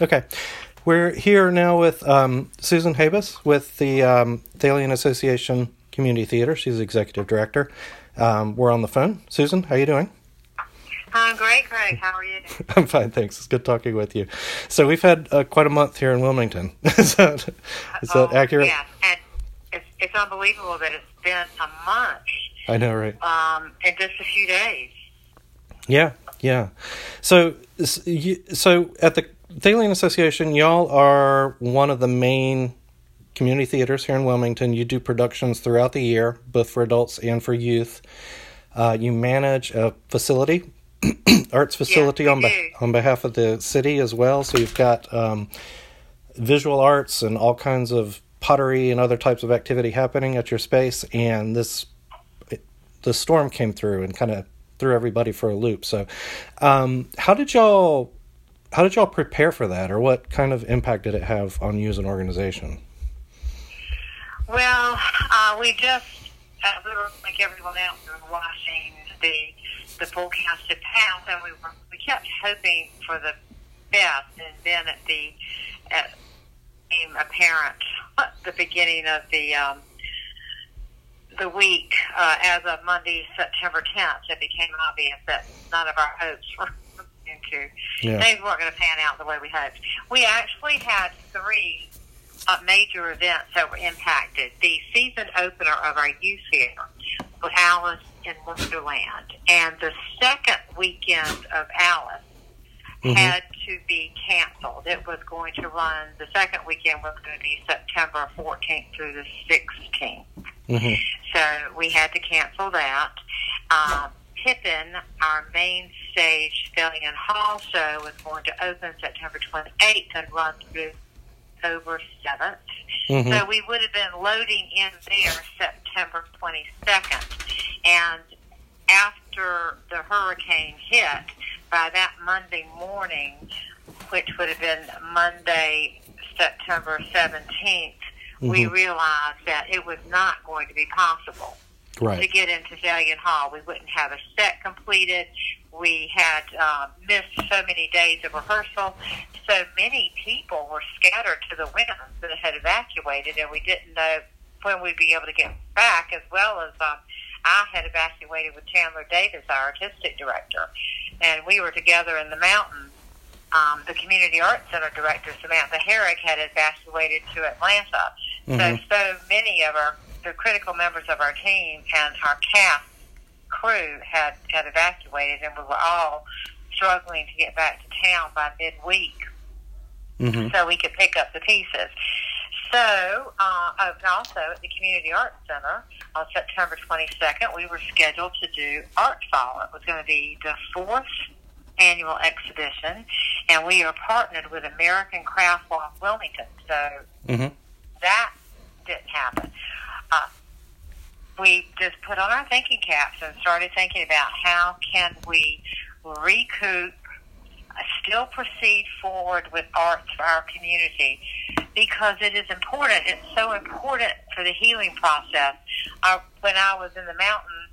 Okay. We're here now with um, Susan Habas with the um, Thalian Association Community Theater. She's the executive director. Um, we're on the phone. Susan, how you doing? I'm great, Greg. How are you? I'm fine, thanks. It's good talking with you. So we've had uh, quite a month here in Wilmington. is that, is that oh, accurate? Yeah, and it's, it's unbelievable that it's been a month. I know, right? Um, in just a few days. Yeah, yeah. So, so at the Thalian Association, y'all are one of the main community theaters here in Wilmington. You do productions throughout the year, both for adults and for youth. Uh, you manage a facility, arts facility yes, on be- on behalf of the city as well. So you've got um, visual arts and all kinds of pottery and other types of activity happening at your space. And this the storm came through and kind of threw everybody for a loop. So, um, how did y'all how did y'all prepare for that, or what kind of impact did it have on you as an organization? Well, uh, we just uh, we were like everyone else, we were watching the the forecasted path, and we were we kept hoping for the best, and then at the at, became apparent at the beginning of the um, the week uh, as of Monday, September 10th, it became obvious that none of our hopes were into. Yeah. Things weren't going to pan out the way we hoped. We actually had three uh, major events that were impacted. The season opener of our youth fair was Alice in Wonderland, and the second weekend of Alice mm-hmm. had to be canceled. It was going to run, the second weekend was going to be September 14th through the 16th. Mm-hmm. So we had to cancel that. Um, Pippin, our main stage Thalian Hall show, was going to open September 28th and run through October 7th. Mm-hmm. So we would have been loading in there September 22nd. And after the hurricane hit, by that Monday morning, which would have been Monday, September 17th, mm-hmm. we realized that it was not going to be possible right. to get into Thalian Hall. We wouldn't have a set completed. We had uh, missed so many days of rehearsal. So many people were scattered to the winds that had evacuated, and we didn't know when we'd be able to get back, as well as um, I had evacuated with Chandler Davis, our artistic director, and we were together in the mountains um, the Community Arts Center director, Samantha Herrick, had evacuated to Atlanta. Mm-hmm. So, so many of our, the critical members of our team and our cast crew had, had evacuated, and we were all struggling to get back to town by midweek mm-hmm. so we could pick up the pieces. So, uh, and also at the Community Arts Center on September 22nd, we were scheduled to do Art Fall. It was going to be the fourth annual exhibition, and we are partnered with American Craft Walk Wilmington. So mm-hmm. that didn't happen. Uh, we just put on our thinking caps and started thinking about how can we recoup, uh, still proceed forward with arts for our community because it is important. It's so important for the healing process. Uh, when I was in the mountains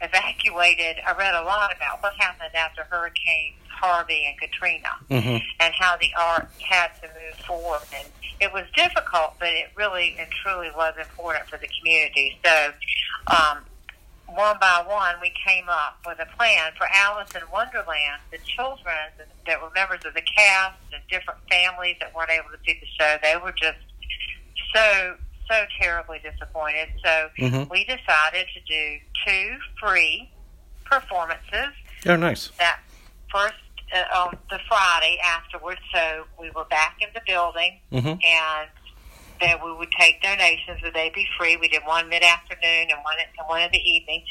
evacuated, I read a lot about what happened after Hurricanes Harvey and Katrina mm-hmm. and how the art had to move forward. And it was difficult, but it really and truly was important for the community. So, um, one by one, we came up with a plan for Alice in Wonderland. The children that were members of the cast and different families that weren't able to see the show, they were just so so terribly disappointed. So mm-hmm. we decided to do two free performances. Oh, nice. That first uh, on the Friday afterwards. So we were back in the building, mm-hmm. and that we would take donations. Would they be free? We did one mid afternoon and one and one in the evening.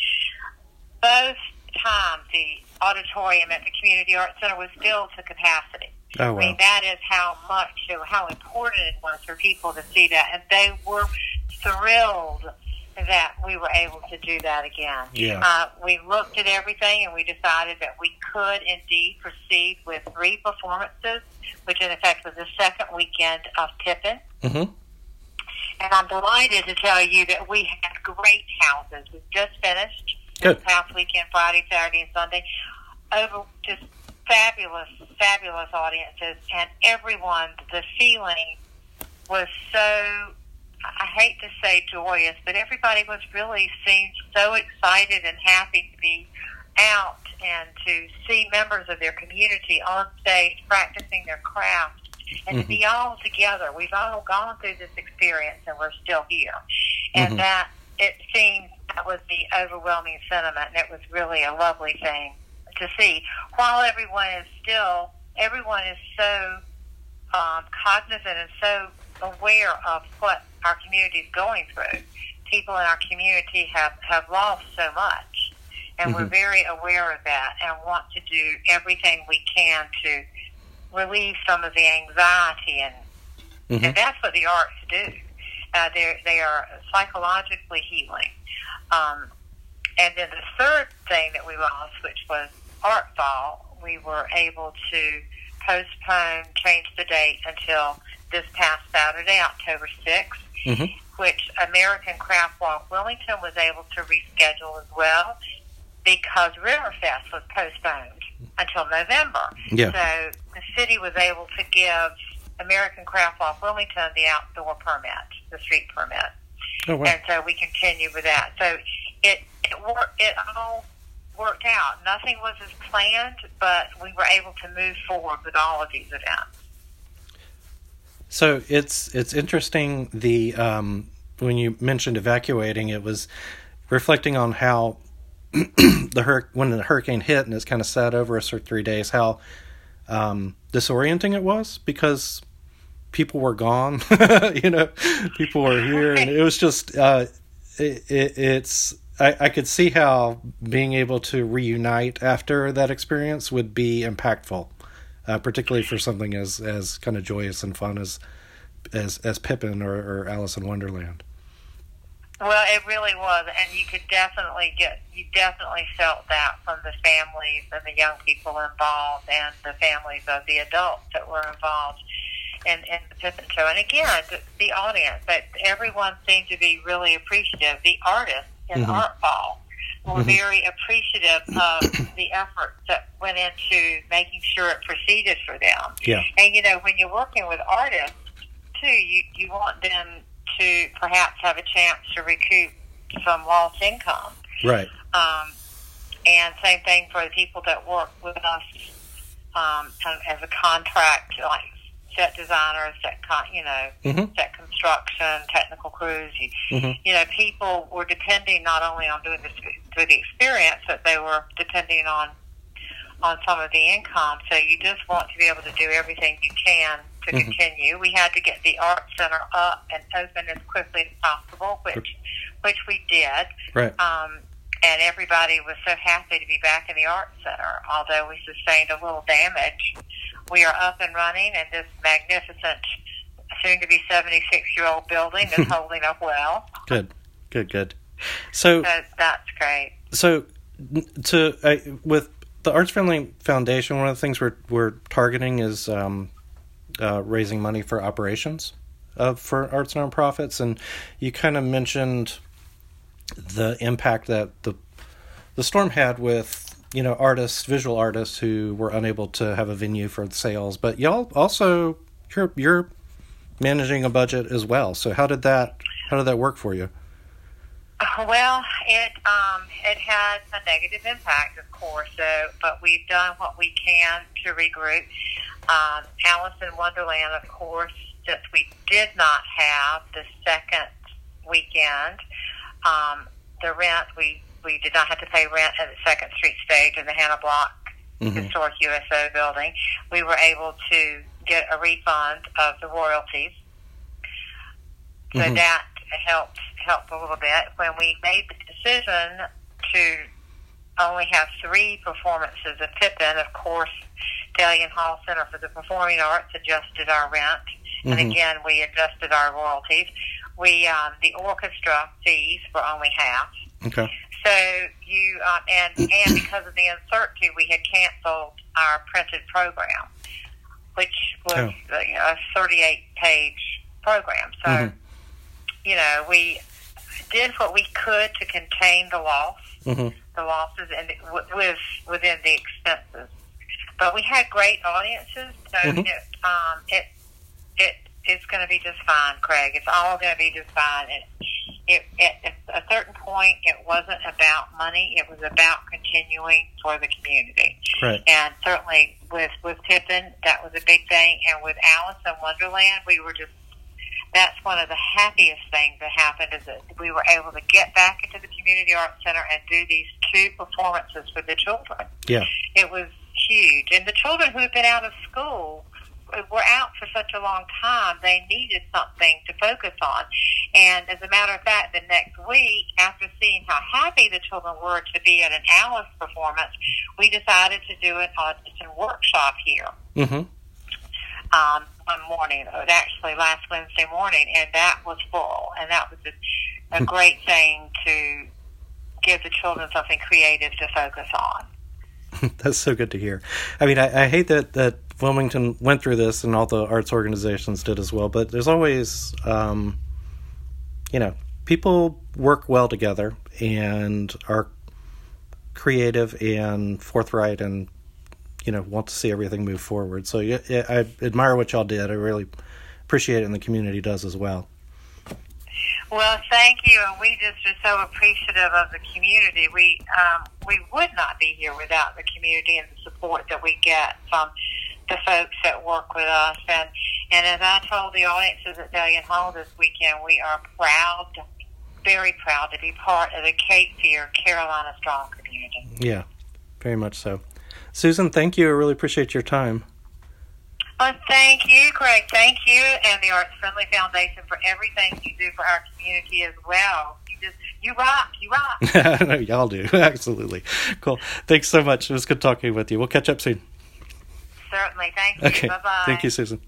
Both times, the auditorium at the Community Arts Center was filled to capacity. Oh, wow. I mean, that is how much, how important it was for people to see that. And they were thrilled that we were able to do that again. Yeah. Uh, we looked at everything and we decided that we could indeed proceed with three performances, which in effect was the second weekend of Pippin. Mm-hmm. And I'm delighted to tell you that we had great houses. We've just finished Good. this past weekend, Friday, Saturday, and Sunday. Over just fabulous, fabulous audiences, and everyone, the feeling was so. I hate to say joyous, but everybody was really seemed so excited and happy to be out and to see members of their community on stage practicing their craft and mm-hmm. to be all together. We've all gone through this experience and we're still here. And mm-hmm. that it seems that was the overwhelming sentiment and it was really a lovely thing to see. While everyone is still everyone is so um, cognizant and so aware of what our community is going through. People in our community have, have lost so much and mm-hmm. we're very aware of that and want to do everything we can to relieve some of the anxiety and mm-hmm. and that's what the arts do. Uh, they they are psychologically healing. Um, and then the third thing that we lost, which was Art Fall, we were able to postpone, change the date until this past Saturday, October 6th, mm-hmm. which American Craft Walk Wilmington was able to reschedule as well because Riverfest was postponed until November. Yeah. So the city was able to give American Craft Walk Wilmington the outdoor permit, the street permit. Oh, wow. And so we continue with that. So it it worked. It all worked out. Nothing was as planned, but we were able to move forward with all of these events. So it's it's interesting the um, when you mentioned evacuating, it was reflecting on how the hur- when the hurricane hit and it's kind of sat over us for three days, how um, disorienting it was because people were gone. you know, people were here, and it was just uh, it, it, it's. I, I could see how being able to reunite after that experience would be impactful, uh, particularly for something as as kind of joyous and fun as as as Pippin or, or Alice in Wonderland. Well, it really was, and you could definitely get you definitely felt that from the families and the young people involved, and the families of the adults that were involved in, in the Pippin show. And again, the, the audience, but everyone seemed to be really appreciative. The artists in mm-hmm. Art Fall were mm-hmm. very appreciative of the efforts that went into making sure it proceeded for them. Yeah. And you know, when you're working with artists too, you you want them to perhaps have a chance to recoup some lost income. Right. Um, and same thing for the people that work with us um, as a contract, like set designers, set con- you know, mm-hmm. set construction, technical crews. You, mm-hmm. you know, people were depending not only on doing this through the experience, but they were depending on on some of the income. So you just want to be able to do everything you can to mm-hmm. continue. We had to get the art center up and open as quickly as possible, which which we did. Right. Um, and everybody was so happy to be back in the art center. Although we sustained a little damage, we are up and running, and this magnificent, soon to be seventy six year old building is holding up well. Good, good, good. So, so that's great. So to uh, with the Arts Friendly Foundation, one of the things we're we're targeting is um, uh, raising money for operations uh, for arts nonprofits, and you kind of mentioned the impact that the the storm had with you know artists, visual artists who were unable to have a venue for sales. But y'all also you're you're managing a budget as well. So how did that how did that work for you? Well, it um, it had a negative impact, of course. So, but we've done what we can to regroup. Um, Alice in Wonderland, of course, since we did not have the second weekend, um, the rent we we did not have to pay rent at the Second Street stage in the Hannah Block mm-hmm. Historic USO building. We were able to get a refund of the royalties, so mm-hmm. that helped helped a little bit. When we made the decision to only have three performances of Pippin, of course, Thalian Hall Center for the Performing Arts adjusted our rent, mm-hmm. and again we adjusted our royalties. We um, the orchestra fees were only half. Okay. So you um, and and because of the uncertainty, we had canceled our printed program, which was oh. a 38 page program. So mm-hmm. you know we did what we could to contain the loss, mm-hmm. the losses, and with within the expenses. but we had great audiences, so Mhm. it, um, it it it's going to be just fine, Craig. It's all going to be just fine. It, it, at a certain point, it wasn't about money. It was about continuing for the community. Right. And certainly with with Pippin, that was a big thing. And with Alice in Wonderland, we were just that's one of the happiest things that happened is that we were able to get back into the community arts center and do these two performances for the children. Yeah. It was huge, and the children who had been out of school were out for such a long time. They needed something to focus on. And as a matter of fact, the next week, after seeing how happy the children were to be at an Alice performance, we decided to do an audition workshop here Mm-hmm. um, one morning. It actually last Wednesday morning, and that was full. And that was just a great thing to give the children something creative to focus on. That's so good to hear. I mean, I, I hate that that Wilmington went through this, and all the arts organizations did as well. But there's always, um, you know, people work well together and are creative and forthright, and you know, want to see everything move forward. So yeah, I admire what y'all did. I really appreciate it, and the community does as well. Well, thank you, and we just are so appreciative of the community. We um, we would not be here without the community and the support that we get from the folks that work with us. And and as I told the audiences at Thalian Hall this weekend, we are proud, very proud to be part of the Cape Fear Carolina Strong community. Yeah, very much so. Susan, thank you. I really appreciate your time. Well, thank you, Craig. Thank you, and the Arts Friendly Foundation for everything you do for our community as well. You just you rock, you rock. no, y'all do. Absolutely. Cool. Thanks so much. It was good talking with you. We'll catch up soon. Certainly. Thank you. Okay. Bye bye. Thank you, Susan.